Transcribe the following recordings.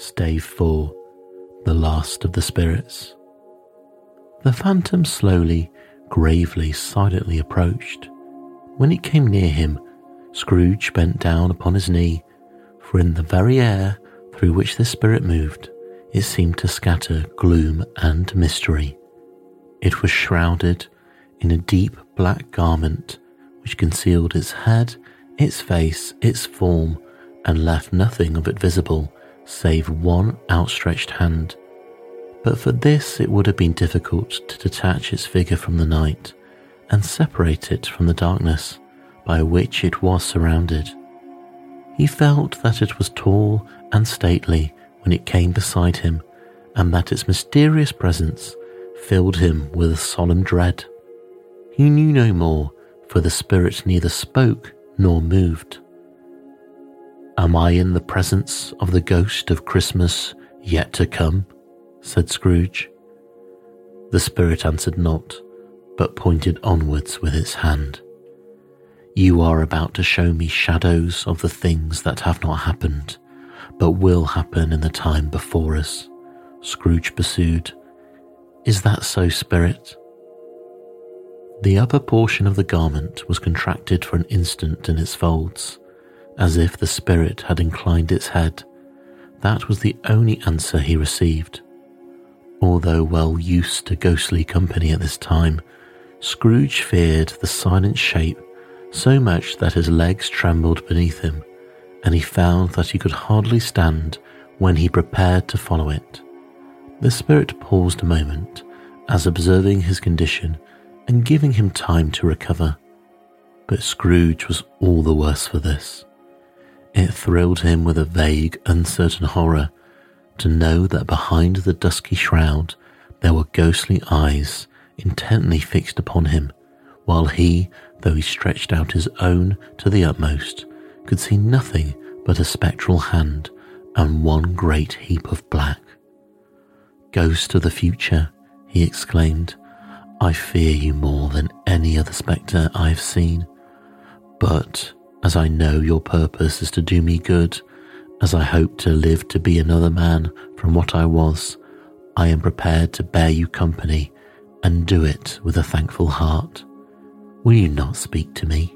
Stave 4 The Last of the Spirits. The phantom slowly, gravely, silently approached. When it came near him, Scrooge bent down upon his knee, for in the very air through which the spirit moved, it seemed to scatter gloom and mystery. It was shrouded in a deep black garment which concealed its head, its face, its form, and left nothing of it visible save one outstretched hand. But for this it would have been difficult to detach its figure from the night and separate it from the darkness by which it was surrounded. He felt that it was tall and stately when it came beside him, and that its mysterious presence filled him with a solemn dread. He knew no more, for the spirit neither spoke nor moved. Am I in the presence of the ghost of Christmas yet to come? said Scrooge. The spirit answered not, but pointed onwards with its hand. You are about to show me shadows of the things that have not happened, but will happen in the time before us, Scrooge pursued. Is that so, spirit? The upper portion of the garment was contracted for an instant in its folds as if the spirit had inclined its head. That was the only answer he received. Although well used to ghostly company at this time, Scrooge feared the silent shape so much that his legs trembled beneath him, and he found that he could hardly stand when he prepared to follow it. The spirit paused a moment, as observing his condition and giving him time to recover. But Scrooge was all the worse for this. It thrilled him with a vague, uncertain horror to know that behind the dusky shroud there were ghostly eyes intently fixed upon him, while he, though he stretched out his own to the utmost, could see nothing but a spectral hand and one great heap of black. Ghost of the future, he exclaimed, I fear you more than any other spectre I have seen. But as I know your purpose is to do me good, as I hope to live to be another man from what I was, I am prepared to bear you company and do it with a thankful heart. Will you not speak to me?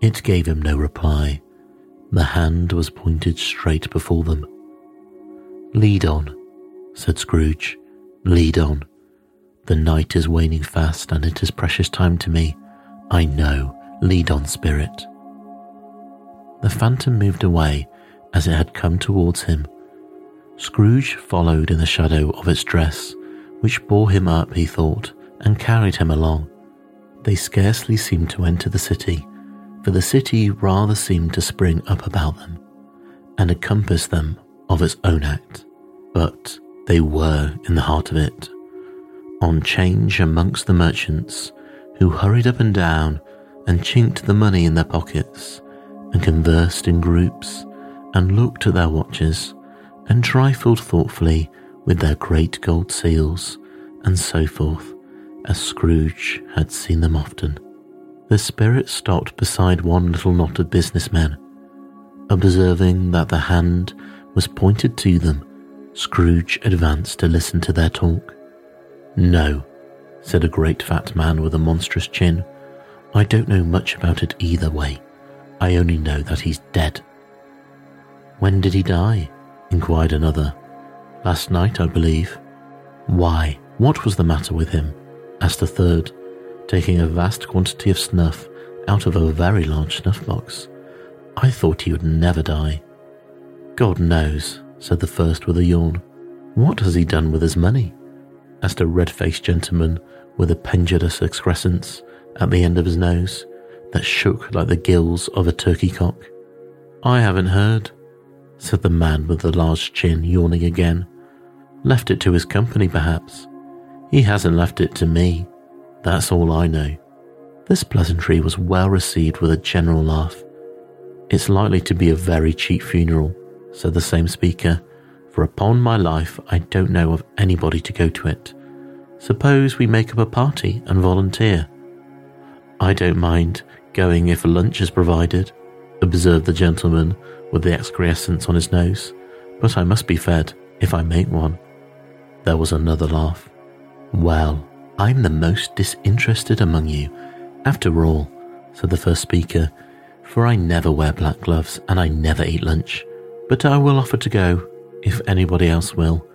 It gave him no reply. The hand was pointed straight before them. Lead on, said Scrooge. Lead on. The night is waning fast and it is precious time to me. I know Lead on, spirit. The phantom moved away as it had come towards him. Scrooge followed in the shadow of its dress, which bore him up, he thought, and carried him along. They scarcely seemed to enter the city, for the city rather seemed to spring up about them and encompass them of its own act. But they were in the heart of it, on change amongst the merchants, who hurried up and down and chinked the money in their pockets, and conversed in groups, and looked at their watches, and trifled thoughtfully with their great gold seals, and so forth, as Scrooge had seen them often. The spirit stopped beside one little knot of businessmen. Observing that the hand was pointed to them, Scrooge advanced to listen to their talk. No, said a great fat man with a monstrous chin. I don't know much about it either way. I only know that he's dead. When did he die? inquired another. Last night, I believe. Why, what was the matter with him? asked a third, taking a vast quantity of snuff out of a very large snuff box. I thought he would never die. God knows, said the first with a yawn. What has he done with his money? asked a red faced gentleman with a pendulous excrescence at the end of his nose that shook like the gills of a turkey cock. I haven't heard, said the man with the large chin, yawning again. Left it to his company, perhaps. He hasn't left it to me. That's all I know. This pleasantry was well received with a general laugh. It's likely to be a very cheap funeral, said the same speaker, for upon my life I don't know of anybody to go to it. Suppose we make up a party and volunteer. I don't mind going if a lunch is provided, observed the gentleman with the excrescence on his nose. but I must be fed if I make one. There was another laugh. Well, I'm the most disinterested among you, after all, said the first speaker, for I never wear black gloves and I never eat lunch. But I will offer to go, if anybody else will.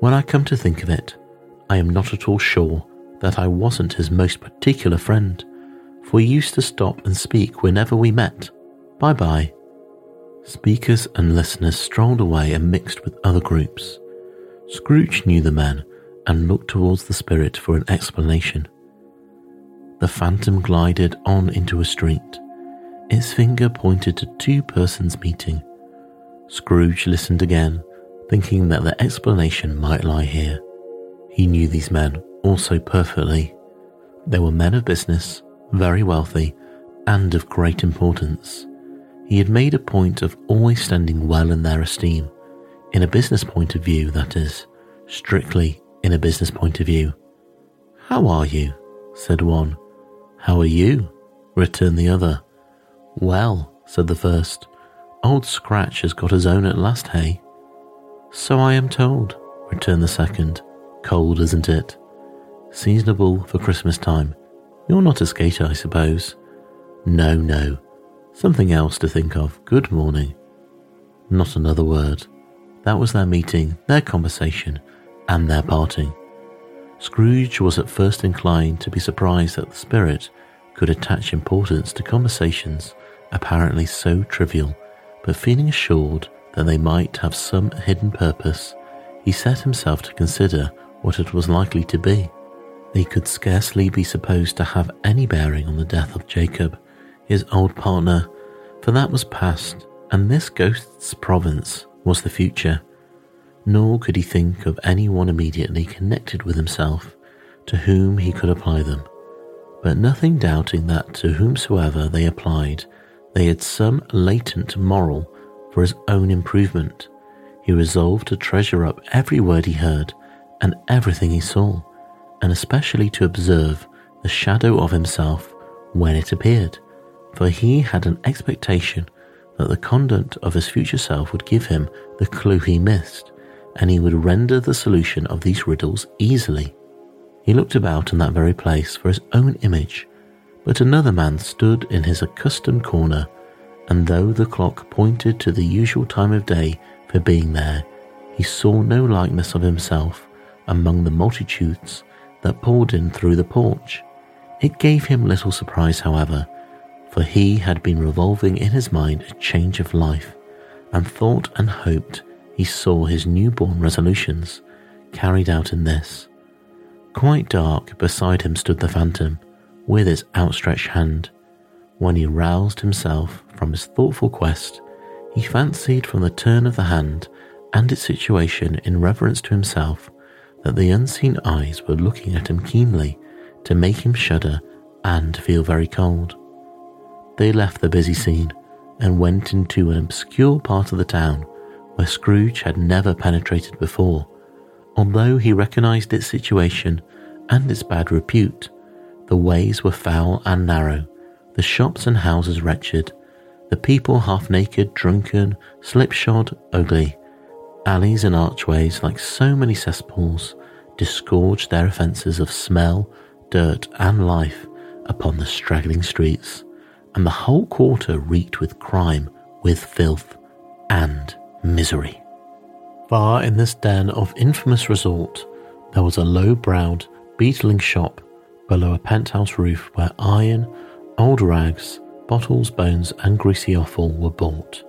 When I come to think of it, I am not at all sure that I wasn't his most particular friend, for used to stop and speak whenever we met. Bye bye. Speakers and listeners strolled away and mixed with other groups. Scrooge knew the man and looked towards the spirit for an explanation. The phantom glided on into a street. Its finger pointed to two persons meeting. Scrooge listened again, thinking that the explanation might lie here. He knew these men also perfectly. They were men of business, very wealthy, and of great importance. He had made a point of always standing well in their esteem, in a business point of view, that is, strictly in a business point of view. How are you? said one. How are you? returned the other. Well, said the first, Old Scratch has got his own at last, hey? So I am told, returned the second. Cold, isn't it? Seasonable for Christmas time. You're not a skater, I suppose. No, no. Something else to think of. Good morning. Not another word. That was their meeting, their conversation, and their parting. Scrooge was at first inclined to be surprised that the spirit could attach importance to conversations apparently so trivial, but feeling assured that they might have some hidden purpose, he set himself to consider what it was likely to be. They could scarcely be supposed to have any bearing on the death of Jacob, his old partner, for that was past, and this ghost's province was the future nor could he think of any one immediately connected with himself to whom he could apply them. But nothing doubting that to whomsoever they applied, they had some latent moral for his own improvement, he resolved to treasure up every word he heard and everything he saw, and especially to observe the shadow of himself when it appeared, for he had an expectation that the conduct of his future self would give him the clue he missed, and he would render the solution of these riddles easily. He looked about in that very place for his own image, but another man stood in his accustomed corner, and though the clock pointed to the usual time of day for being there, he saw no likeness of himself among the multitudes that poured in through the porch. It gave him little surprise, however, for he had been revolving in his mind a change of life, and thought and hoped he saw his newborn resolutions carried out in this. Quite dark beside him stood the phantom, with his outstretched hand. When he roused himself from his thoughtful quest, he fancied from the turn of the hand and its situation in reverence to himself that the unseen eyes were looking at him keenly to make him shudder and feel very cold. They left the busy scene and went into an obscure part of the town where Scrooge had never penetrated before, although he recognized its situation and its bad repute. The ways were foul and narrow, the shops and houses wretched, the people half naked, drunken, slipshod, ugly. Alleys and archways, like so many cesspools, disgorged their offences of smell, dirt, and life upon the straggling streets, and the whole quarter reeked with crime, with filth, and misery. Far in this den of infamous resort, there was a low browed, beetling shop below a penthouse roof where iron, old rags, bottles, bones, and greasy offal were bought.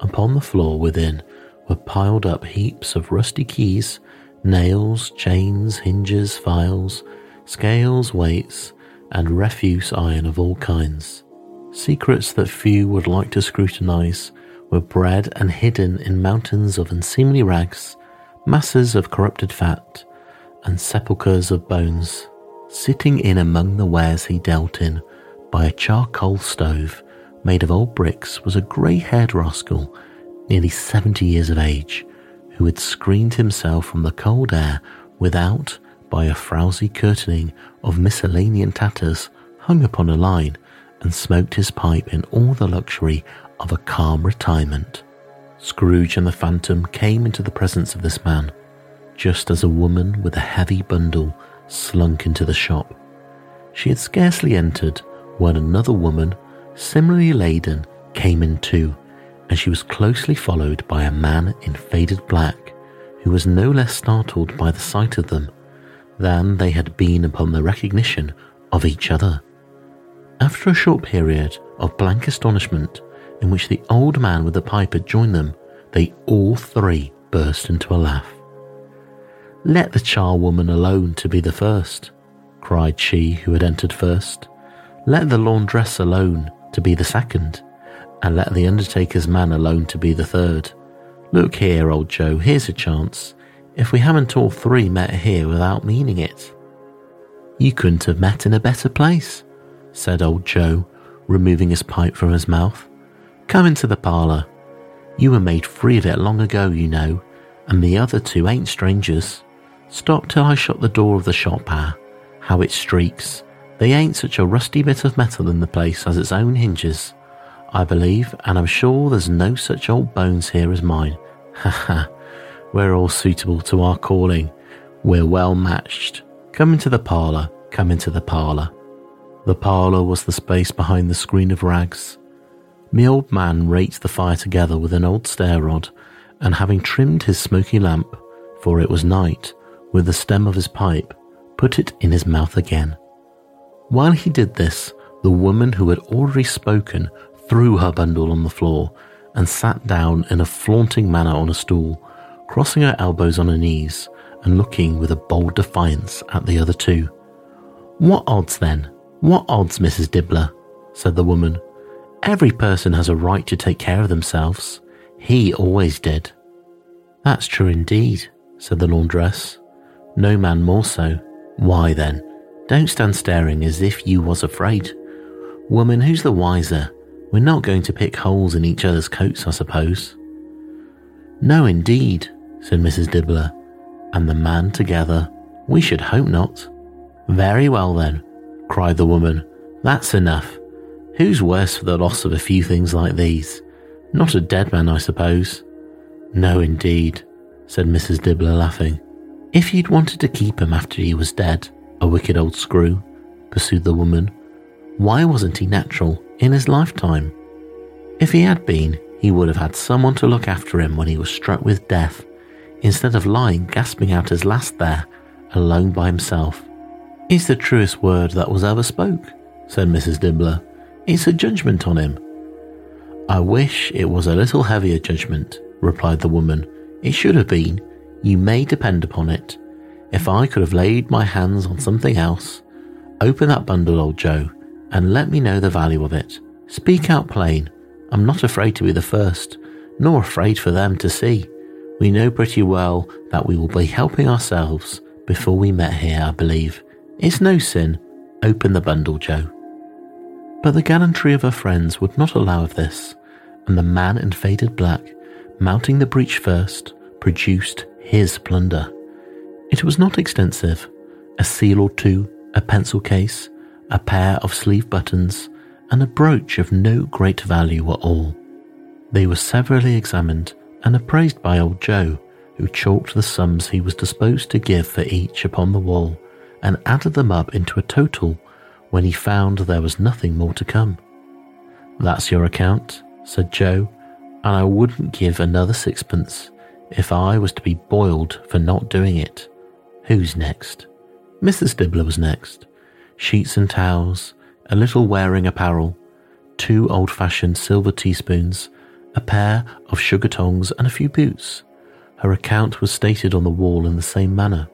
Upon the floor within were piled up heaps of rusty keys, nails, chains, hinges, files, scales, weights, and refuse iron of all kinds. Secrets that few would like to scrutinize were bred and hidden in mountains of unseemly rags, masses of corrupted fat, and sepulchres of bones. Sitting in among the wares he dealt in by a charcoal stove made of old bricks was a grey haired rascal, nearly seventy years of age, who had screened himself from the cold air without by a frowsy curtaining of miscellaneous tatters hung upon a line and smoked his pipe in all the luxury of a calm retirement. Scrooge and the Phantom came into the presence of this man, just as a woman with a heavy bundle slunk into the shop. She had scarcely entered when another woman, similarly laden, came in too, and she was closely followed by a man in faded black, who was no less startled by the sight of them than they had been upon the recognition of each other. After a short period of blank astonishment, in which the old man with the pipe had joined them, they all three burst into a laugh. Let the charwoman alone to be the first, cried she who had entered first. Let the laundress alone to be the second, and let the undertaker's man alone to be the third. Look here, old Joe, here's a chance. If we haven't all three met here without meaning it. You couldn't have met in a better place, said old Joe, removing his pipe from his mouth. Come into the parlour. You were made free of it long ago, you know, and the other two ain't strangers. Stop till I shut the door of the shop, ah. How it streaks. They ain't such a rusty bit of metal in the place as its own hinges, I believe, and I'm sure there's no such old bones here as mine. Ha ha. We're all suitable to our calling. We're well matched. Come into the parlour, come into the parlour. The parlour was the space behind the screen of rags. The old man raked the fire together with an old stair rod, and having trimmed his smoky lamp, for it was night, with the stem of his pipe, put it in his mouth again. While he did this, the woman who had already spoken threw her bundle on the floor and sat down in a flaunting manner on a stool, crossing her elbows on her knees and looking with a bold defiance at the other two. What odds then? What odds, Mrs. Dilber? said the woman. Every person has a right to take care of themselves. He always did. That's true indeed, said the laundress. No man more so. Why then? Don't stand staring as if you was afraid. Woman, who's the wiser? We're not going to pick holes in each other's coats, I suppose. No, indeed, said Mrs. Dilber, and the man together. We should hope not. Very well then, cried the woman. That's enough. Who's worse for the loss of a few things like these? Not a dead man, I suppose. No, indeed, said Mrs. Dilber, laughing. If you'd wanted to keep him after he was dead, a wicked old screw, pursued the woman, why wasn't he natural in his lifetime? If he had been, he would have had someone to look after him when he was struck with death, instead of lying gasping out his last there, alone by himself. It's the truest word that was ever spoke, said Mrs. Dilber. It's a judgment on him. I wish it was a little heavier judgment, replied the woman. It should have been. You may depend upon it. If I could have laid my hands on something else, open that bundle, old Joe, and let me know the value of it. Speak out plain. I'm not afraid to be the first, nor afraid for them to see. We know pretty well that we will be helping ourselves before we met here, I believe. It's no sin. Open the bundle, Joe. But the gallantry of her friends would not allow of this, and the man in faded black, mounting the breech first, produced his plunder. It was not extensive a seal or two, a pencil case, a pair of sleeve buttons, and a brooch of no great value were all. They were severally examined and appraised by old Joe, who chalked the sums he was disposed to give for each upon the wall and added them up into a total when he found there was nothing more to come. That's your account, said Joe, and I wouldn't give another sixpence if I was to be boiled for not doing it. Who's next? Mrs. Dilber was next. Sheets and towels, a little wearing apparel, two old fashioned silver teaspoons, a pair of sugar tongs, and a few boots. Her account was stated on the wall in the same manner.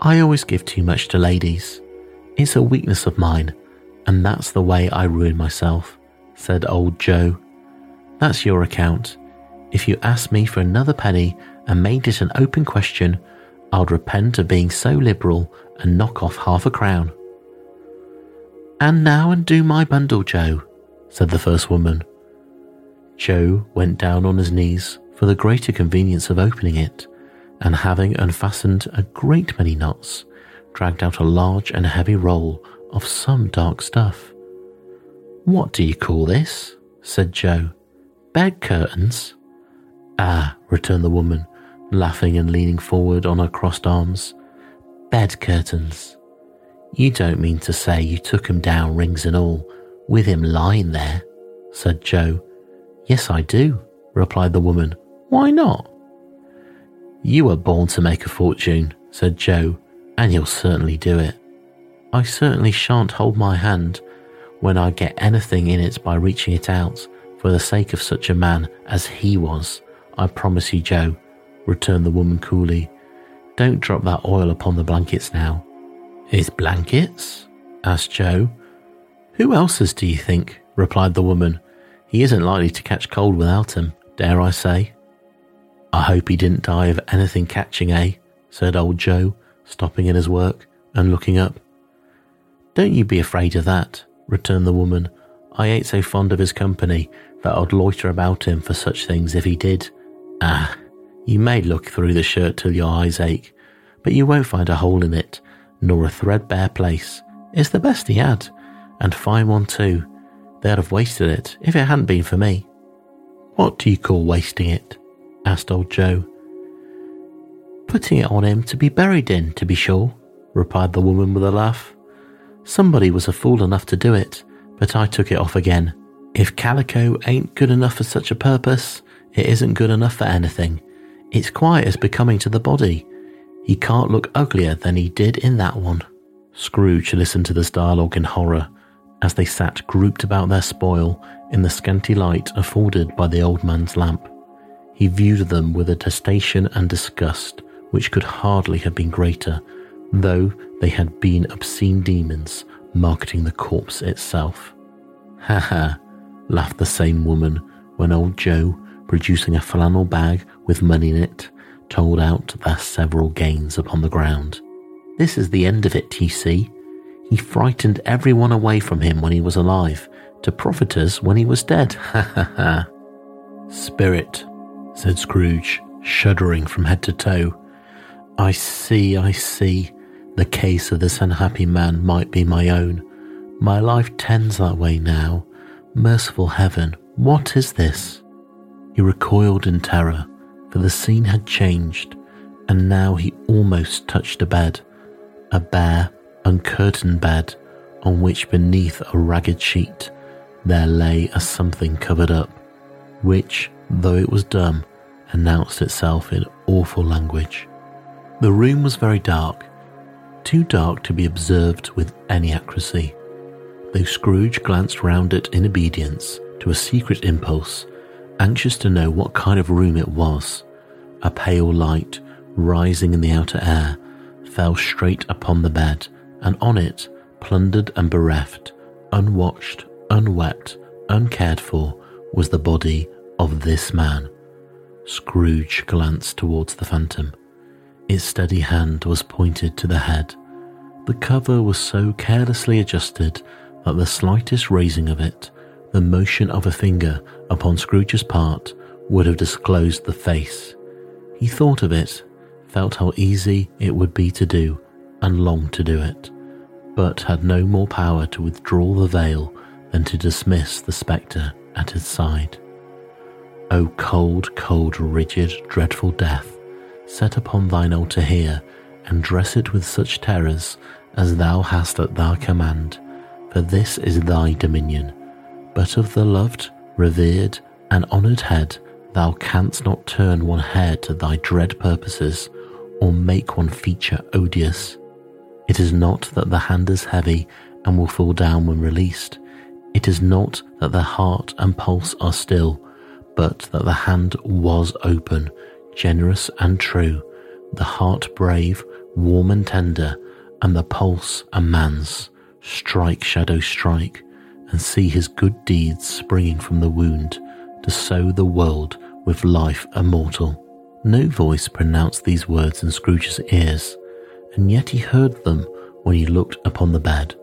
I always give too much to ladies. It's a weakness of mine, and that's the way I ruin myself, said old Joe. That's your account. If you asked me for another penny and made it an open question, I'd repent of being so liberal and knock off half a crown. And now undo my bundle, Joe, said the first woman. Joe went down on his knees for the greater convenience of opening it and having unfastened a great many knots, dragged out a large and heavy roll of some dark stuff. What do you call this? said Joe. Bed curtains? Ah, returned the woman, laughing and leaning forward on her crossed arms. Bed curtains. You don't mean to say you took him down, rings and all, with him lying there, said Joe. Yes, I do, replied the woman. Why not? You were born to make a fortune, said Joe, and you'll certainly do it. I certainly shan't hold my hand when I get anything in it by reaching it out for the sake of such a man as he was. I promise you, Joe, returned the woman coolly. Don't drop that oil upon the blankets now. His blankets? asked Joe. Who else's do you think? replied the woman. He isn't likely to catch cold without them, dare I say. I hope he didn't die of anything catching, eh? said old Joe, stopping in his work and looking up. Don't you be afraid of that, returned the woman. I ain't so fond of his company that I'd loiter about him for such things if he did. Ah, you may look through the shirt till your eyes ache, but you won't find a hole in it, nor a threadbare place. It's the best he had, and fine one too. They'd have wasted it if it hadn't been for me. What do you call wasting it? asked old Joe. Putting it on him to be buried in, to be sure, replied the woman with a laugh. Somebody was a fool enough to do it, but I took it off again. If calico ain't good enough for such a purpose, it isn't good enough for anything. It's quite as becoming to the body. He can't look uglier than he did in that one. Scrooge listened to this dialogue in horror as they sat grouped about their spoil in the scanty light afforded by the old man's lamp. He viewed them with a detestation and disgust which could hardly have been greater, though they had been obscene demons marketing the corpse itself. Ha ha, laughed the same woman when old Joe, producing a flannel bag with money in it, told out their several gains upon the ground. This is the end of it, you see. He frightened everyone away from him when he was alive, to profit us when he was dead. Ha ha ha. Spirit, said Scrooge, shuddering from head to toe. I see, I see. The case of this unhappy man might be my own. My life tends that way now. Merciful heaven, what is this? He recoiled in terror, the scene had changed, and now he almost touched a bed, a bare, uncurtained bed, on which beneath a ragged sheet there lay a something covered up, which, though it was dumb, announced itself in awful language. The room was very dark, too dark to be observed with any accuracy. Though Scrooge glanced round it in obedience to a secret impulse, anxious to know what kind of room it was, a pale light, rising in the outer air, fell straight upon the bed, and on it, plundered and bereft, unwatched, unwept, uncared for, was the body of this man. Scrooge glanced towards the phantom. Its steady hand was pointed to the head. The cover was so carelessly adjusted that the slightest raising of it, the motion of a finger upon Scrooge's part, would have disclosed the face. He thought of it, felt how easy it would be to do, and longed to do it, but had no more power to withdraw the veil than to dismiss the spectre at his side. O cold, cold, rigid, dreadful death! set upon thine altar here, and dress it with such terrors as thou hast at thy command, for this is thy dominion. But of the loved, revered, and honoured head thou canst not turn one hair to thy dread purposes, or make one feature odious. It is not that the hand is heavy and will fall down when released. It is not that the heart and pulse are still, but that the hand was open generous and true, the heart brave, warm and tender, and the pulse a man's. Strike, shadow, strike, and see his good deeds springing from the wound to sow the world with life immortal. No voice pronounced these words in Scrooge's ears, and yet he heard them when he looked upon the bed.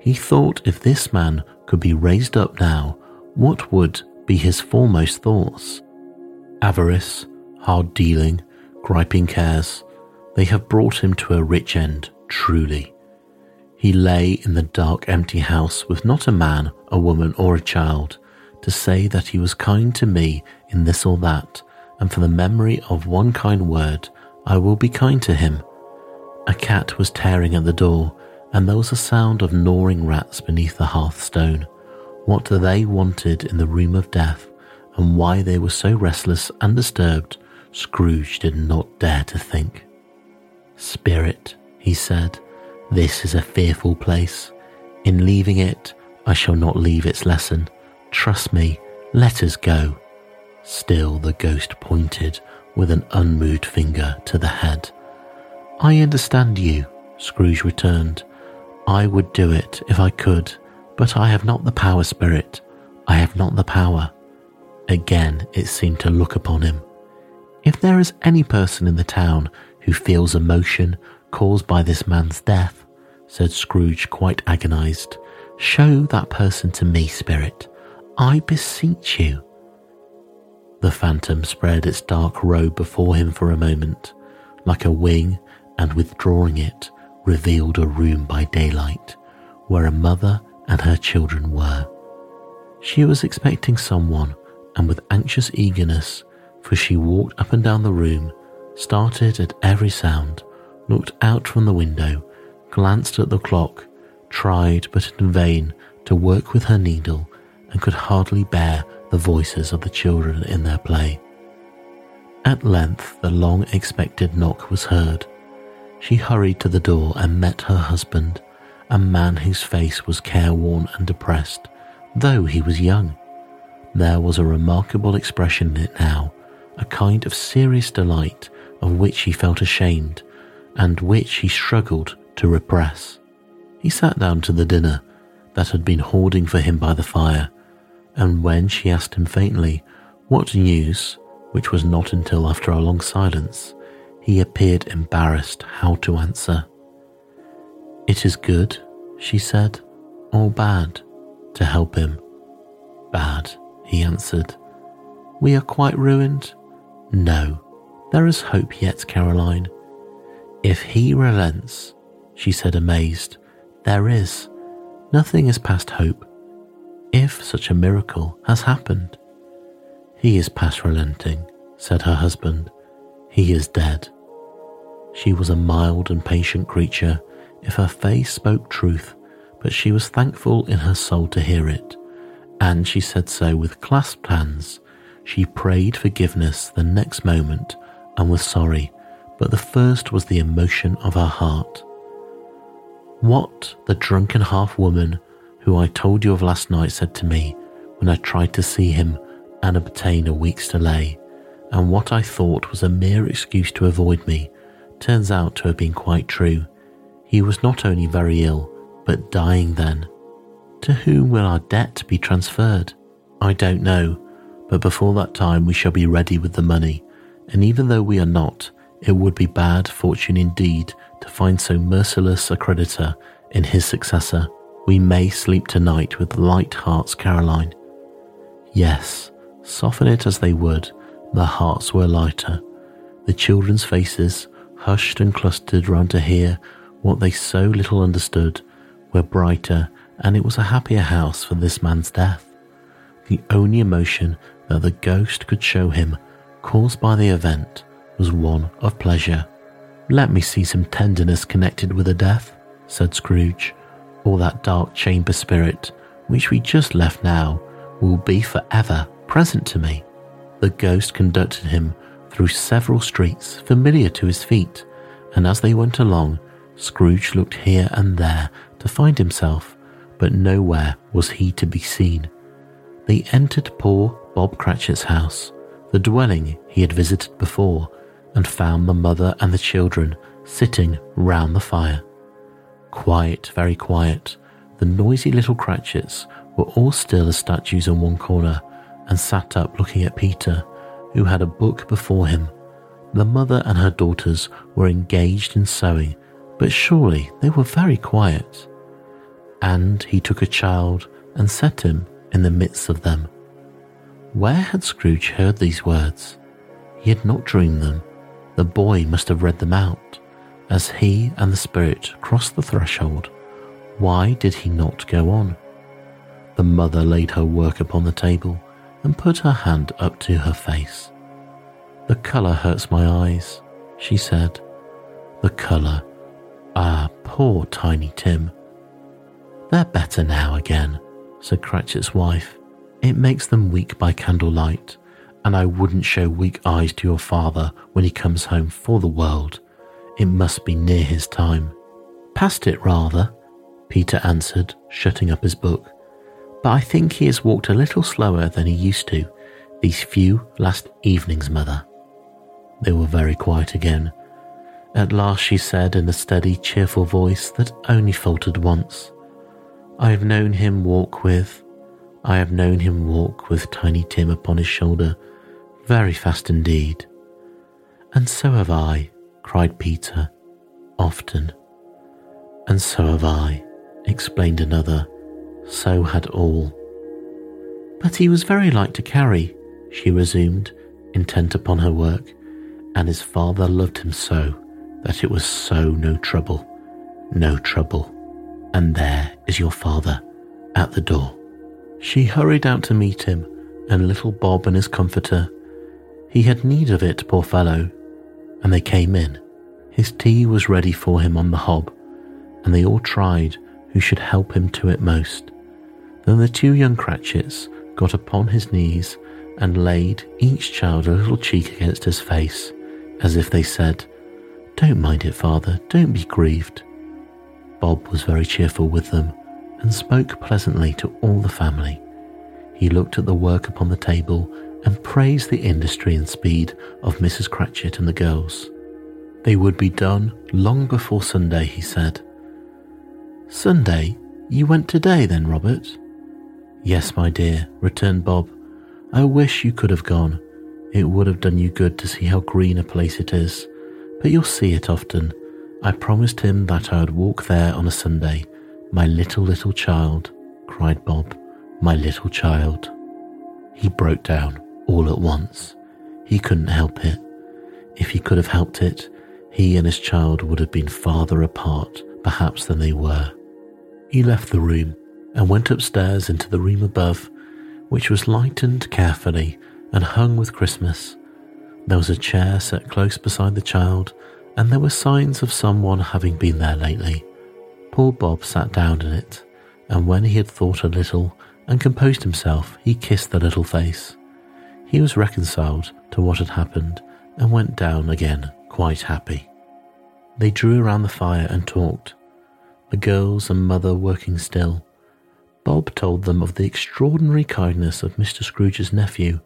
He thought if this man could be raised up now, what would be his foremost thoughts? Avarice, hard dealing, griping cares, they have brought him to a rich end, truly. He lay in the dark, empty house with not a man, a woman, or a child to say that he was kind to me in this or that, and for the memory of one kind word, I will be kind to him. A cat was tearing at the door, and there was a sound of gnawing rats beneath the hearthstone. What they wanted in the room of death, and why they were so restless and disturbed, Scrooge did not dare to think. Spirit, he said, this is a fearful place. In leaving it, I shall not leave its lesson. Trust me, let us go. Still, the ghost pointed with an unmoved finger to the head. I understand you, Scrooge returned. I would do it if I could, but I have not the power, Spirit. I have not the power. Again, it seemed to look upon him. If there is any person in the town who feels emotion caused by this man's death, said Scrooge, quite agonized, show that person to me, Spirit. I beseech you. The phantom spread its dark robe before him for a moment, like a wing, and withdrawing it, revealed a room by daylight, where a mother and her children were. She was expecting someone, and with anxious eagerness, for she walked up and down the room, started at every sound, looked out from the window, glanced at the clock, tried, but in vain, to work with her needle, and could hardly bear the voices of the children in their play. At length, the long expected knock was heard. She hurried to the door and met her husband, a man whose face was careworn and depressed, though he was young. There was a remarkable expression in it now, a kind of serious delight of which he felt ashamed, and which he struggled to repress. He sat down to the dinner that had been hoarding for him by the fire and when she asked him faintly what news, which was not until after a long silence, he appeared embarrassed how to answer. It is good, she said, or bad, to help him. Bad, he answered. We are quite ruined? No, there is hope yet, Caroline. If he relents, she said, amazed, there is. Nothing is past hope if such a miracle has happened. He is past relenting, said her husband. He is dead. She was a mild and patient creature if her face spoke truth, but she was thankful in her soul to hear it, and she said so with clasped hands. She prayed forgiveness the next moment and was sorry, but the first was the emotion of her heart. What the drunken half woman who I told you of last night, said to me when I tried to see him and obtain a week's delay, and what I thought was a mere excuse to avoid me turns out to have been quite true. He was not only very ill, but dying then. To whom will our debt be transferred? I don't know, but before that time we shall be ready with the money, and even though we are not, it would be bad fortune indeed to find so merciless a creditor in his successor. We may sleep tonight with light hearts, Caroline. Yes, soften it as they would, their hearts were lighter. The children's faces, hushed and clustered round to hear what they so little understood, were brighter, and it was a happier house for this man's death. The only emotion that the ghost could show him, caused by the event, was one of pleasure. Let me see some tenderness connected with the death, said Scrooge or that dark chamber spirit which we just left now will be forever present to me. The ghost conducted him through several streets familiar to his feet, and as they went along, Scrooge looked here and there to find himself, but nowhere was he to be seen. They entered poor Bob Cratchit's house, the dwelling he had visited before, and found the mother and the children sitting round the fire. Quiet, very quiet. The noisy little Cratchits were all still as statues in one corner and sat up looking at Peter, who had a book before him. The mother and her daughters were engaged in sewing, but surely they were very quiet. And he took a child and set him in the midst of them. Where had Scrooge heard these words? He had not dreamed them. The boy must have read them out as he and the Spirit crossed the threshold, why did he not go on? The mother laid her work upon the table and put her hand up to her face. The colour hurts my eyes, she said. The colour. Ah, poor Tiny Tim. They're better now again, said Cratchit's wife. It makes them weak by candlelight, and I wouldn't show weak eyes to your father when he comes home for the world. It must be near his time. Past it, rather, Peter answered, shutting up his book. But I think he has walked a little slower than he used to these few last evenings, mother. They were very quiet again. At last she said in a steady, cheerful voice that only faltered once, I have known him walk with, I have known him walk with Tiny Tim upon his shoulder, very fast indeed. And so have I, cried Peter, often. And so have I, explained another. So had all. But he was very light to carry, she resumed, intent upon her work, and his father loved him so that it was so no trouble, no trouble. And there is your father at the door. She hurried out to meet him, and little Bob and his comforter. He had need of it, poor fellow, and they came in. His tea was ready for him on the hob, and they all tried who should help him to it most. Then the two young Cratchits got upon his knees and laid each child a little cheek against his face, as if they said, Don't mind it, father, don't be grieved. Bob was very cheerful with them and spoke pleasantly to all the family. He looked at the work upon the table and praised the industry and speed of Mrs. Cratchit and the girls. They would be done long before Sunday, he said. Sunday? You went today then, Robert? Yes, my dear, returned Bob. I wish you could have gone. It would have done you good to see how green a place it is. But you'll see it often. I promised him that I would walk there on a Sunday. My little, little child, cried Bob. My little child. He broke down all at once. He couldn't help it. If he could have helped it, he and his child would have been farther apart, perhaps, than they were. He left the room and went upstairs into the room above, which was lightened carefully and hung with Christmas. There was a chair set close beside the child, and there were signs of someone having been there lately. Poor Bob sat down in it, and when he had thought a little and composed himself, he kissed the little face. He was reconciled to what had happened and went down again quite happy. They drew around the fire and talked, the girls and mother working still. Bob told them of the extraordinary kindness of Mr. Scrooge's nephew,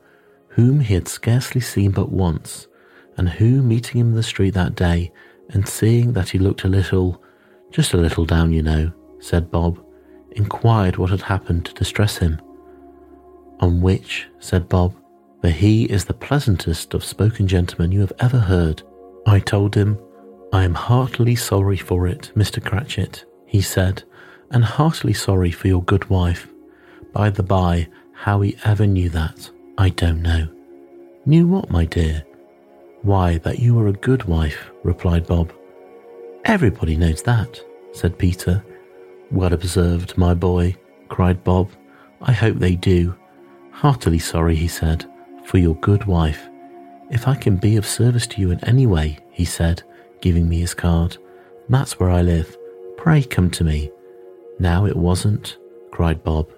whom he had scarcely seen but once, and who, meeting him in the street that day, and seeing that he looked a little, just a little down, you know, said Bob, inquired what had happened to distress him. On which, said Bob, for he is the pleasantest of spoken gentlemen you have ever heard, I told him, I am heartily sorry for it, Mr. Cratchit, he said, and heartily sorry for your good wife. By the by, how he ever knew that, I don't know. Knew what, my dear? Why, that you were a good wife, replied Bob. Everybody knows that, said Peter. Well observed, my boy, cried Bob. I hope they do. Heartily sorry, he said, for your good wife. If I can be of service to you in any way, he said, giving me his card, that's where I live. Pray come to me. Now it wasn't, cried Bob,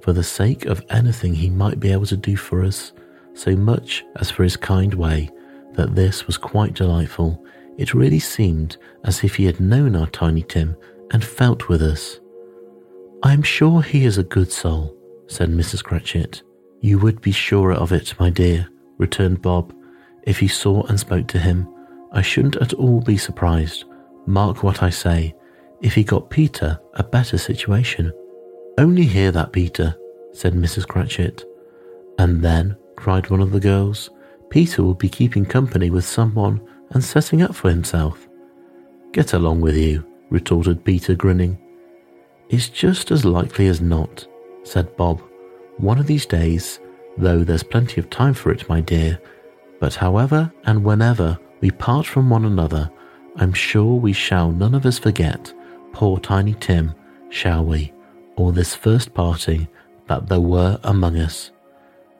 for the sake of anything he might be able to do for us, so much as for his kind way, that this was quite delightful. It really seemed as if he had known our Tiny Tim and felt with us. I am sure he is a good soul, said Mrs. Cratchit. You would be surer of it, my dear, returned Bob. If you saw and spoke to him, I shouldn't at all be surprised. Mark what I say, if he got Peter a better situation. Only hear that, Peter, said Mrs. Cratchit. And then, cried one of the girls, Peter will be keeping company with someone and setting up for himself. Get along with you, retorted Peter, grinning. It's just as likely as not, said Bob. One of these days, though there's plenty of time for it, my dear. But however and whenever we part from one another, I'm sure we shall none of us forget poor tiny Tim, shall we, or this first parting that there were among us?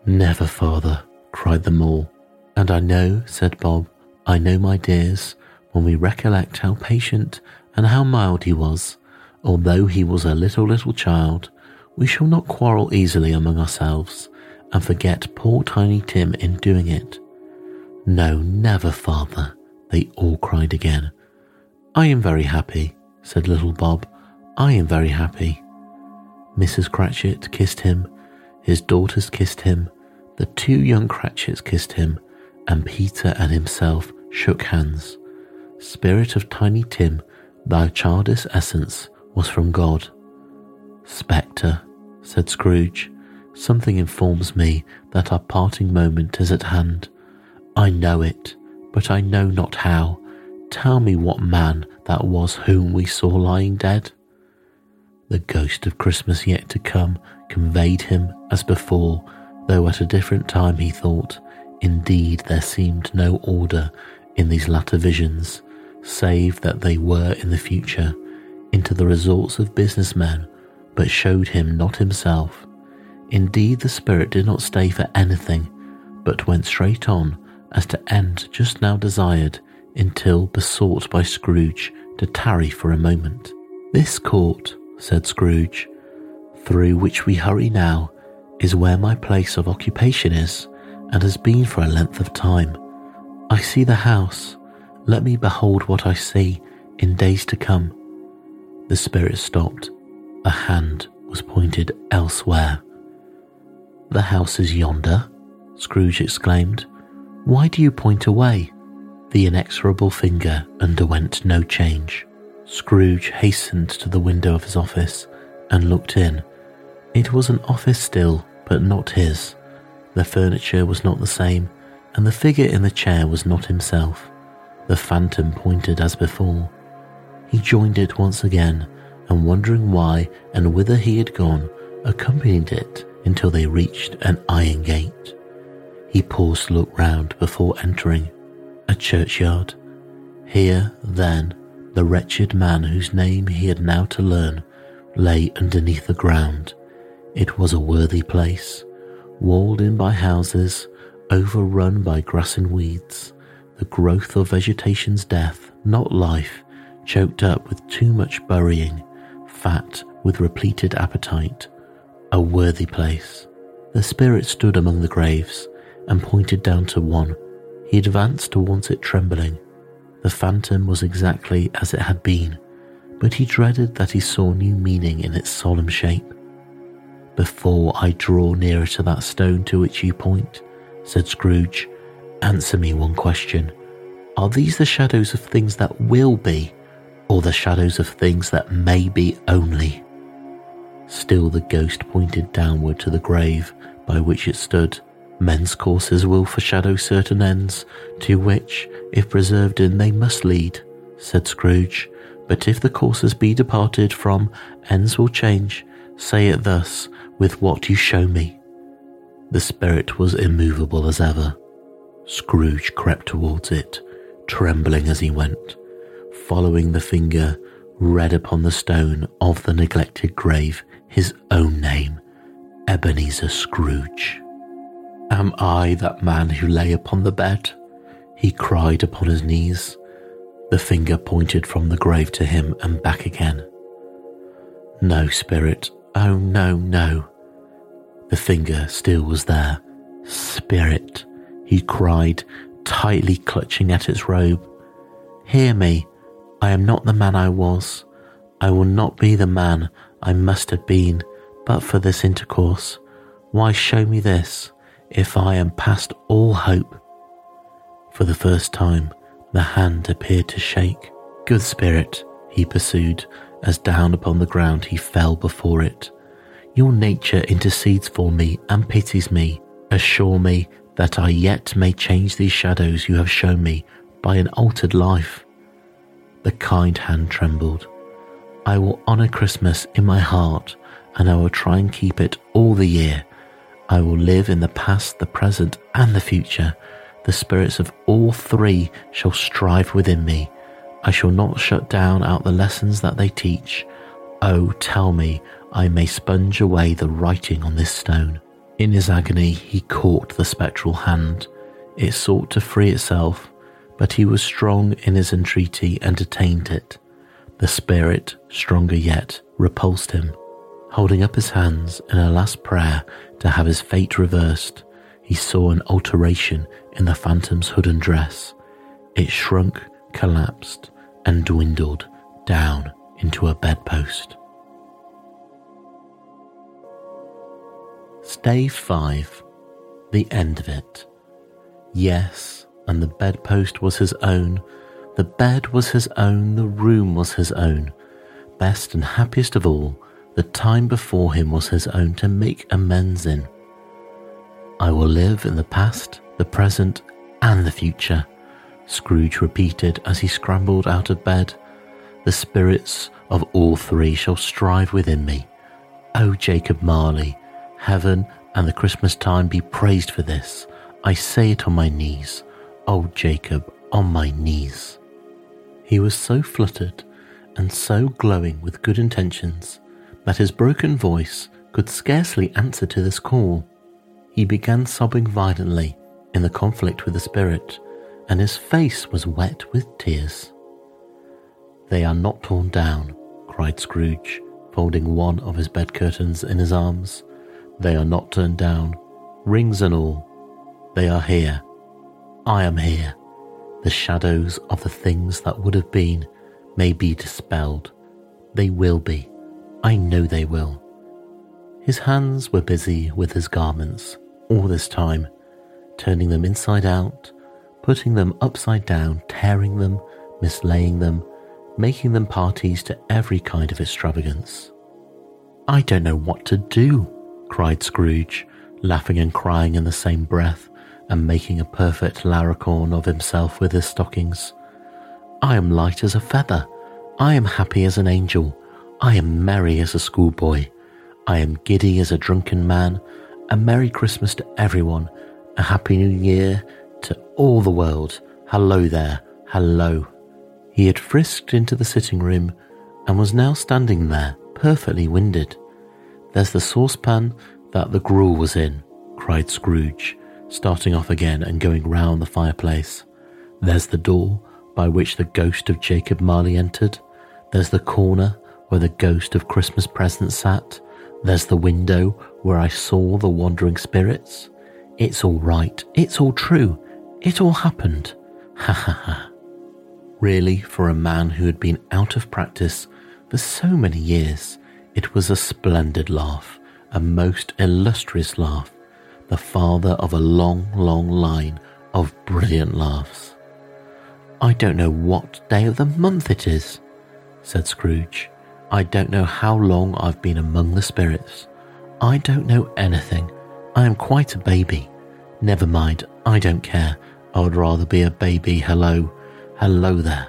Never, father, cried them all. And I know, said Bob, I know, my dears, when we recollect how patient and how mild he was, although he was a little, little child, we shall not quarrel easily among ourselves and forget poor Tiny Tim in doing it. No, never, father, they all cried again. I am very happy, said little Bob. I am very happy. Mrs. Cratchit kissed him, his daughters kissed him, the two young Cratchits kissed him, and Peter and himself shook hands. Spirit of Tiny Tim, thy childish essence was from God. Spectre, said Scrooge, something informs me that our parting moment is at hand. I know it, but I know not how. Tell me what man that was whom we saw lying dead. The ghost of Christmas yet to come conveyed him as before, though at a different time he thought, indeed there seemed no order in these latter visions, save that they were in the future, into the resorts of business men, but showed him not himself. Indeed, the spirit did not stay for anything, but went straight on as to end just now desired, until besought by Scrooge to tarry for a moment. This court, said Scrooge, through which we hurry now, is where my place of occupation is, and has been for a length of time. I see the house. Let me behold what I see in days to come. The spirit stopped. A hand was pointed elsewhere. The house is yonder, Scrooge exclaimed. Why do you point away? The inexorable finger underwent no change. Scrooge hastened to the window of his office and looked in. It was an office still, but not his. The furniture was not the same, and the figure in the chair was not himself. The phantom pointed as before. He joined it once again, and wondering why and whither he had gone, accompanied it until they reached an iron gate. He paused to look round before entering a churchyard. Here, then, the wretched man whose name he had now to learn lay underneath the ground. It was a worthy place, walled in by houses, overrun by grass and weeds, the growth of vegetation's death, not life, choked up with too much burying, fat with repleted appetite. A worthy place. The spirit stood among the graves and pointed down to one. He advanced towards it trembling. The phantom was exactly as it had been, but he dreaded that he saw new meaning in its solemn shape. Before I draw nearer to that stone to which you point, said Scrooge, answer me one question. Are these the shadows of things that will be, or the shadows of things that may be only? Still the ghost pointed downward to the grave by which it stood. Men's courses will foreshadow certain ends, to which, if preserved in, they must lead, said Scrooge. But if the courses be departed from, ends will change. Say it thus, with what you show me. The spirit was immovable as ever. Scrooge crept towards it, trembling as he went, following the finger read upon the stone of the neglected grave his own name, Ebenezer Scrooge. Am I that man who lay upon the bed? He cried upon his knees. The finger pointed from the grave to him and back again. No, spirit, oh no, no. The finger still was there. Spirit, he cried, tightly clutching at its robe. Hear me, I am not the man I was. I will not be the man I must have been but for this intercourse. Why show me this? if I am past all hope. For the first time, the hand appeared to shake. Good spirit, he pursued, as down upon the ground he fell before it. Your nature intercedes for me and pities me. Assure me that I yet may change these shadows you have shown me by an altered life. The kind hand trembled. I will honour Christmas in my heart, and I will try and keep it all the year I will live in the past, the present, and the future. The spirits of all three shall strive within me. I shall not shut down out the lessons that they teach. Oh, tell me, I may sponge away the writing on this stone. In his agony, he caught the spectral hand. It sought to free itself, but he was strong in his entreaty and attained it. The spirit, stronger yet, repulsed him. Holding up his hands in a last prayer to have his fate reversed, he saw an alteration in the phantom's hood and dress. It shrunk, collapsed, and dwindled down into a bedpost. Stay 5. The end of it. Yes, and the bedpost was his own. The bed was his own. The room was his own. Best and happiest of all, the time before him was his own to make amends in. I will live in the past, the present, and the future, Scrooge repeated as he scrambled out of bed. The spirits of all three shall strive within me. O oh, Jacob Marley, heaven and the Christmas time be praised for this. I say it on my knees. O oh, Jacob, on my knees. He was so fluttered and so glowing with good intentions that his broken voice could scarcely answer to this call. He began sobbing violently in the conflict with the spirit, and his face was wet with tears. They are not torn down, cried Scrooge, folding one of his bed curtains in his arms. They are not turned down, rings and all. They are here. I am here. The shadows of the things that would have been may be dispelled. They will be. I know they will. His hands were busy with his garments, all this time, turning them inside out, putting them upside down, tearing them, mislaying them, making them parties to every kind of extravagance. I don't know what to do, cried Scrooge, laughing and crying in the same breath, and making a perfect Laocoön of himself with his stockings. I am light as a feather. I am happy as an angel. I am merry as a schoolboy. I am giddy as a drunken man, a Merry Christmas to everyone, a Happy New Year to all the world. Hello there, hello. He had frisked into the sitting room and was now standing there, perfectly winded. There's the saucepan that the gruel was in, cried Scrooge, starting off again and going round the fireplace. There's the door by which the ghost of Jacob Marley entered. There's the corner where the ghost of Christmas present sat. There's the window where I saw the wandering spirits. It's all right. It's all true. It all happened. Ha ha ha. Really, for a man who had been out of practice for so many years, it was a splendid laugh, a most illustrious laugh, the father of a long, long line of brilliant laughs. I don't know what day of the month it is, said Scrooge. I don't know how long I've been among the spirits. I don't know anything. I am quite a baby. Never mind, I don't care. I would rather be a baby. Hello, hello there.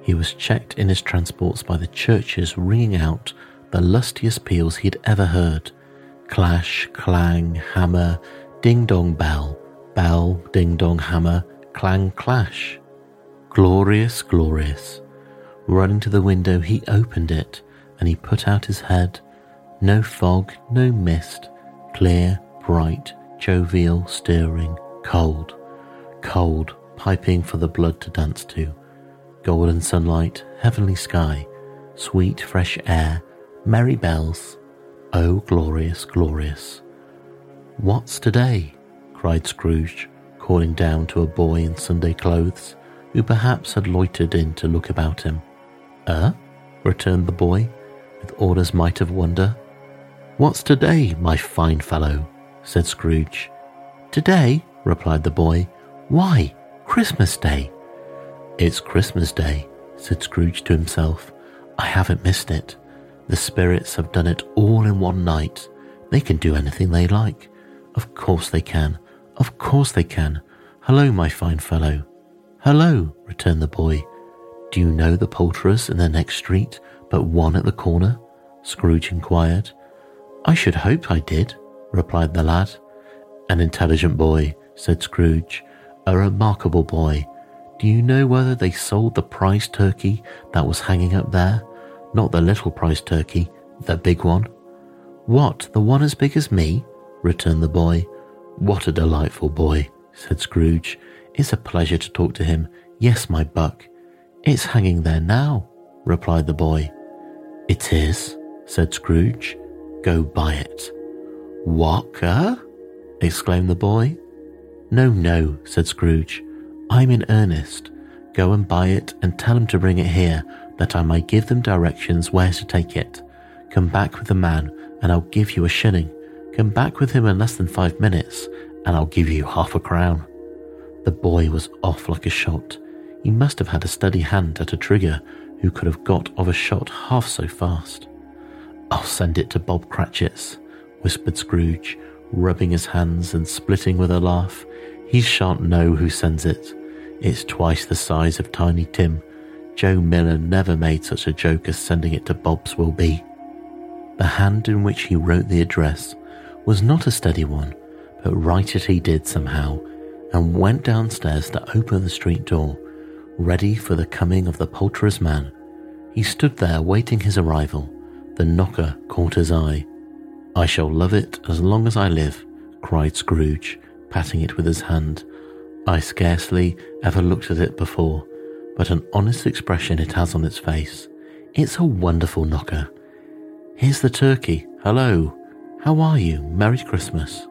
He was checked in his transports by the churches ringing out the lustiest peals he'd ever heard clash, clang, hammer, ding dong bell, bell, ding dong hammer, clang, clash. Glorious, glorious. Running to the window, he opened it and he put out his head. No fog, no mist, clear, bright, jovial, stirring, cold, cold, piping for the blood to dance to. Golden sunlight, heavenly sky, sweet fresh air, merry bells. Oh, glorious, glorious. What's today? cried Scrooge, calling down to a boy in Sunday clothes, who perhaps had loitered in to look about him. Eh? returned the boy, with all his might of wonder. What's today, my fine fellow? said Scrooge. Today, replied the boy. Why, Christmas Day. It's Christmas Day, said Scrooge to himself. I haven't missed it. The spirits have done it all in one night. They can do anything they like. Of course they can. Of course they can. Hello, my fine fellow. Hello, returned the boy. Do you know the poulterers in the next street, but one at the corner? Scrooge inquired. I should hope I did, replied the lad. An intelligent boy, said Scrooge. A remarkable boy. Do you know whether they sold the prize turkey that was hanging up there? Not the little prize turkey, the big one. What, the one as big as me? returned the boy. What a delightful boy, said Scrooge. It's a pleasure to talk to him. Yes, my buck. It's hanging there now, replied the boy. It is, said Scrooge. Go buy it. Uh? exclaimed the boy. No, no, said Scrooge. I'm in earnest. Go and buy it and tell him to bring it here, that I may give them directions where to take it. Come back with the man, and I'll give you a shilling. Come back with him in less than five minutes, and I'll give you half a crown. The boy was off like a shot. He must have had a steady hand at a trigger who could have got off a shot half so fast. I'll send it to Bob Cratchit's, whispered Scrooge, rubbing his hands and splitting with a laugh. He shan't know who sends it. It's twice the size of Tiny Tim. Joe Miller never made such a joke as sending it to Bob's will be. The hand in which he wrote the address was not a steady one, but write it he did somehow, and went downstairs to open the street door, ready for the coming of the poulterer's man. He stood there waiting his arrival. The knocker caught his eye. I shall love it as long as I live, cried Scrooge, patting it with his hand. I scarcely ever looked at it before, but an honest expression it has on its face. It's a wonderful knocker. Here's the turkey. Hello. How are you? Merry Christmas.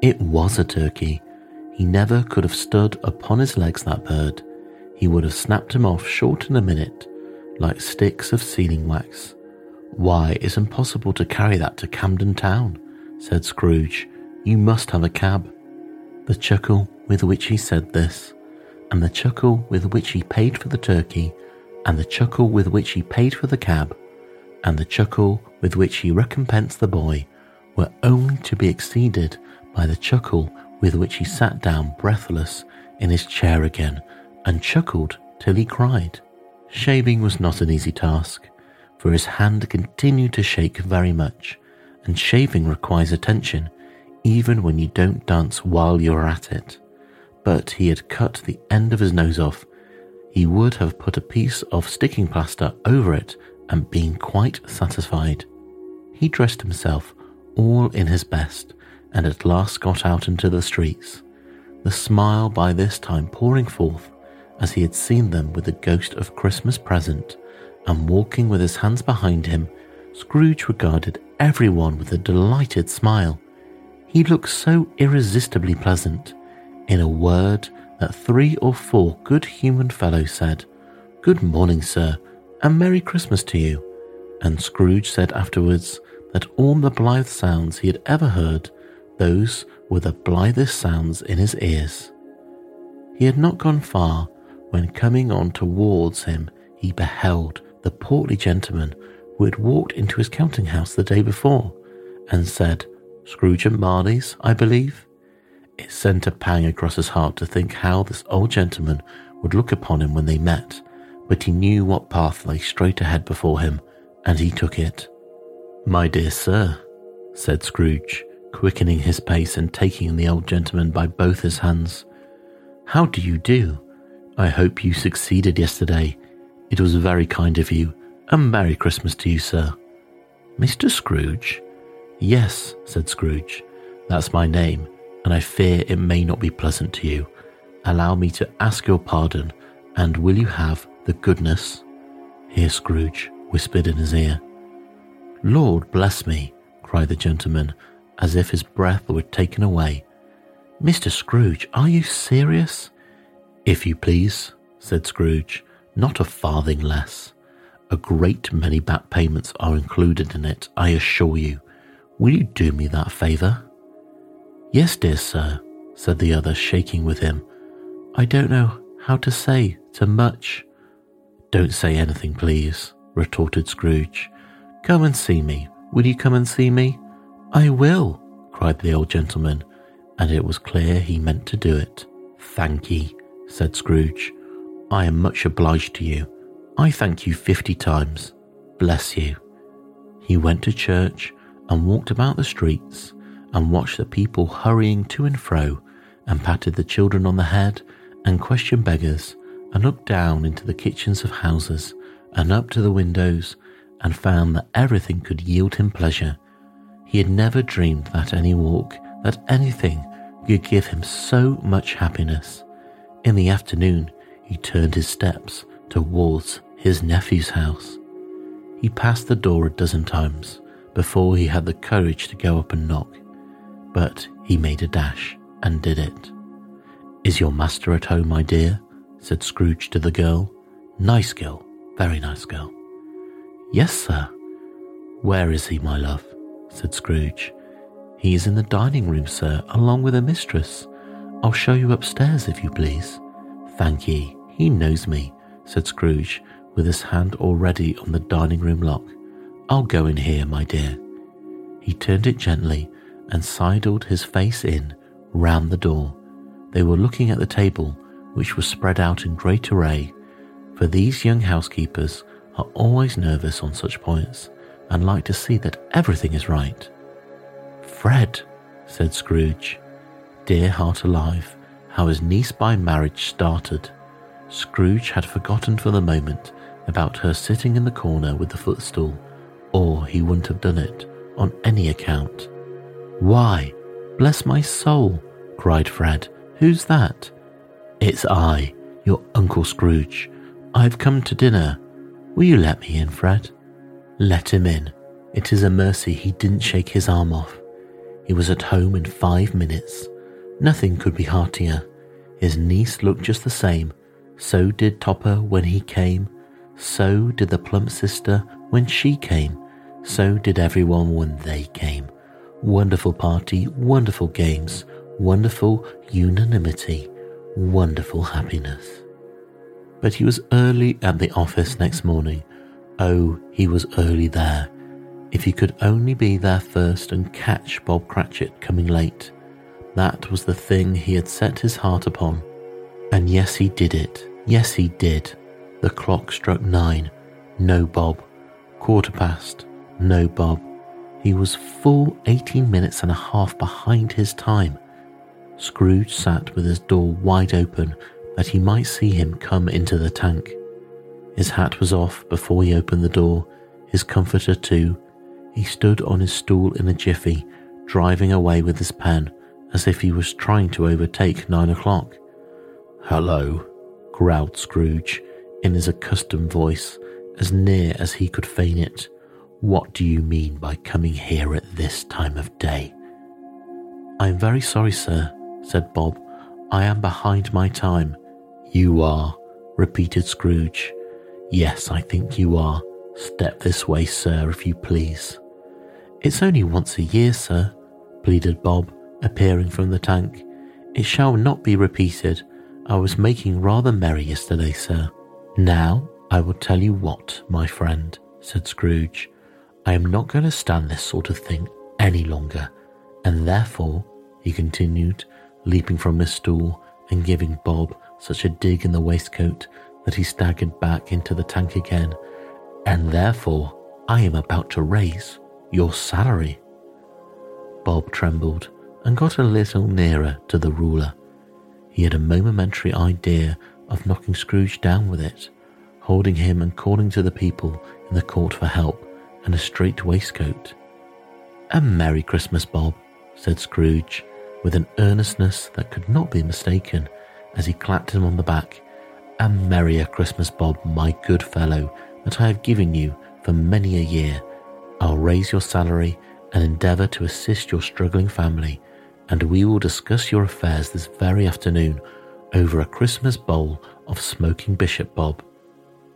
It was a turkey. He never could have stood upon his legs, that bird. He would have snapped him off short in a minute, like sticks of sealing wax. Why, it's impossible to carry that to Camden Town, said Scrooge. You must have a cab. The chuckle with which he said this, and the chuckle with which he paid for the turkey, and the chuckle with which he paid for the cab, and the chuckle with which he recompensed the boy were only to be exceeded by the chuckle with which he sat down breathless in his chair again and chuckled till he cried. Shaving was not an easy task for his hand continued to shake very much, and shaving requires attention even when you don't dance while you're at it. But he had cut the end of his nose off. He would have put a piece of sticking plaster over it and been quite satisfied. He dressed himself all in his best and at last got out into the streets, the smile by this time pouring forth as he had seen them with the ghost of Christmas present and walking with his hands behind him, Scrooge regarded everyone with a delighted smile. He looked so irresistibly pleasant. In a word, that three or four good human fellows said, Good morning, sir, and Merry Christmas to you. And Scrooge said afterwards that all the blithe sounds he had ever heard, those were the blithest sounds in his ears. He had not gone far when coming on towards him he beheld the portly gentleman who had walked into his counting house the day before and said, Scrooge and Marley's, I believe. It sent a pang across his heart to think how this old gentleman would look upon him when they met, but he knew what path lay straight ahead before him, and he took it. My dear sir, said Scrooge, quickening his pace and taking the old gentleman by both his hands. How do you do? I hope you succeeded yesterday it was very kind of you, and Merry Christmas to you, sir. Mr. Scrooge? Yes, said Scrooge. That's my name, and I fear it may not be pleasant to you. Allow me to ask your pardon, and will you have the goodness? Here Scrooge whispered in his ear. Lord bless me, cried the gentleman, as if his breath were taken away. Mr. Scrooge, are you serious? If you please, said Scrooge not a farthing less. A great many back payments are included in it, I assure you. Will you do me that favour? Yes, dear sir, said the other, shaking with him. I don't know how to say to much. Don't say anything, please, retorted Scrooge. Come and see me. Will you come and see me? I will, cried the old gentleman, and it was clear he meant to do it. Thank ye, said Scrooge. I am much obliged to you. I thank you fifty times. Bless you. He went to church and walked about the streets and watched the people hurrying to and fro and patted the children on the head and questioned beggars and looked down into the kitchens of houses and up to the windows and found that everything could yield him pleasure. He had never dreamed that any walk, that anything could give him so much happiness. In the afternoon, he turned his steps towards his nephew's house. He passed the door a dozen times before he had the courage to go up and knock, but he made a dash and did it. Is your master at home, my dear? said Scrooge to the girl. Nice girl, very nice girl. Yes, sir. Where is he, my love? said Scrooge. He is in the dining room, sir, along with a mistress. I'll show you upstairs, if you please. Thank ye. He knows me, said Scrooge, with his hand already on the dining room lock. I'll go in here, my dear. He turned it gently and sidled his face in round the door. They were looking at the table, which was spread out in great array, for these young housekeepers are always nervous on such points and like to see that everything is right. Fred, said Scrooge, dear heart alive, how his niece by marriage started. Scrooge had forgotten for the moment about her sitting in the corner with the footstool, or he wouldn't have done it on any account. Why, bless my soul, cried Fred, who's that? It's I, your Uncle Scrooge. I've come to dinner. Will you let me in, Fred? Let him in. It is a mercy he didn't shake his arm off. He was at home in five minutes. Nothing could be heartier. His niece looked just the same. So did Topper when he came. So did the plump sister when she came. So did everyone when they came. Wonderful party, wonderful games, wonderful unanimity, wonderful happiness. But he was early at the office next morning. Oh, he was early there. If he could only be there first and catch Bob Cratchit coming late. That was the thing he had set his heart upon. And yes, he did it. Yes, he did. The clock struck nine. No Bob. Quarter past. No Bob. He was full 18 minutes and a half behind his time. Scrooge sat with his door wide open that he might see him come into the tank. His hat was off before he opened the door, his comforter too. He stood on his stool in a jiffy, driving away with his pen as if he was trying to overtake nine o'clock. Hello, growled Scrooge in his accustomed voice, as near as he could feign it. What do you mean by coming here at this time of day? I am very sorry, sir, said Bob. I am behind my time. You are, repeated Scrooge. Yes, I think you are. Step this way, sir, if you please. It's only once a year, sir, pleaded Bob, appearing from the tank. It shall not be repeated. I was making rather merry yesterday, sir. Now I will tell you what, my friend, said Scrooge. I am not going to stand this sort of thing any longer, and therefore, he continued, leaping from his stool and giving Bob such a dig in the waistcoat that he staggered back into the tank again, and therefore I am about to raise your salary. Bob trembled and got a little nearer to the ruler. He had a momentary idea of knocking Scrooge down with it, holding him and calling to the people in the court for help and a straight waistcoat. A Merry Christmas, Bob, said Scrooge, with an earnestness that could not be mistaken as he clapped him on the back. A merrier Christmas, Bob, my good fellow, that I have given you for many a year. I'll raise your salary and endeavour to assist your struggling family, and we will discuss your affairs this very afternoon over a Christmas bowl of smoking Bishop Bob.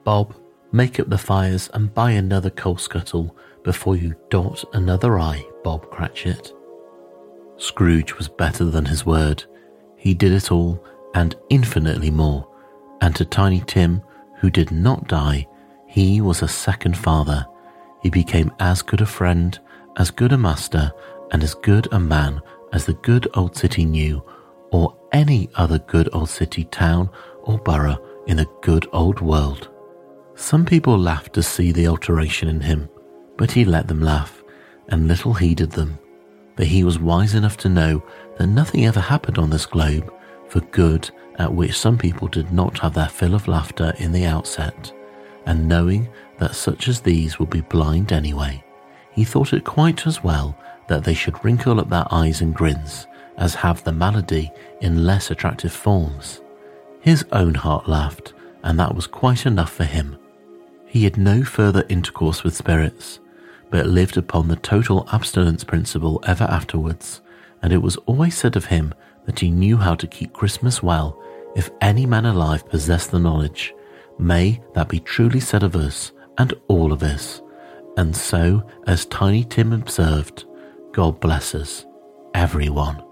Bob, make up the fires and buy another coal scuttle before you dot another I, Bob Cratchit. Scrooge was better than his word. He did it all and infinitely more. And to Tiny Tim, who did not die, he was a second father. He became as good a friend, as good a master, and as good a man as the good old city knew, or any other good old city, town, or borough in the good old world. Some people laughed to see the alteration in him, but he let them laugh, and little heeded them but he was wise enough to know that nothing ever happened on this globe for good at which some people did not have their fill of laughter in the outset, and knowing that such as these would be blind anyway, he thought it quite as well that they should wrinkle up their eyes and grins as have the malady in less attractive forms. His own heart laughed, and that was quite enough for him. He had no further intercourse with spirits, but lived upon the total abstinence principle ever afterwards, and it was always said of him that he knew how to keep Christmas well if any man alive possessed the knowledge. May that be truly said of us and all of us. And so, as Tiny Tim observed, God bless us, everyone.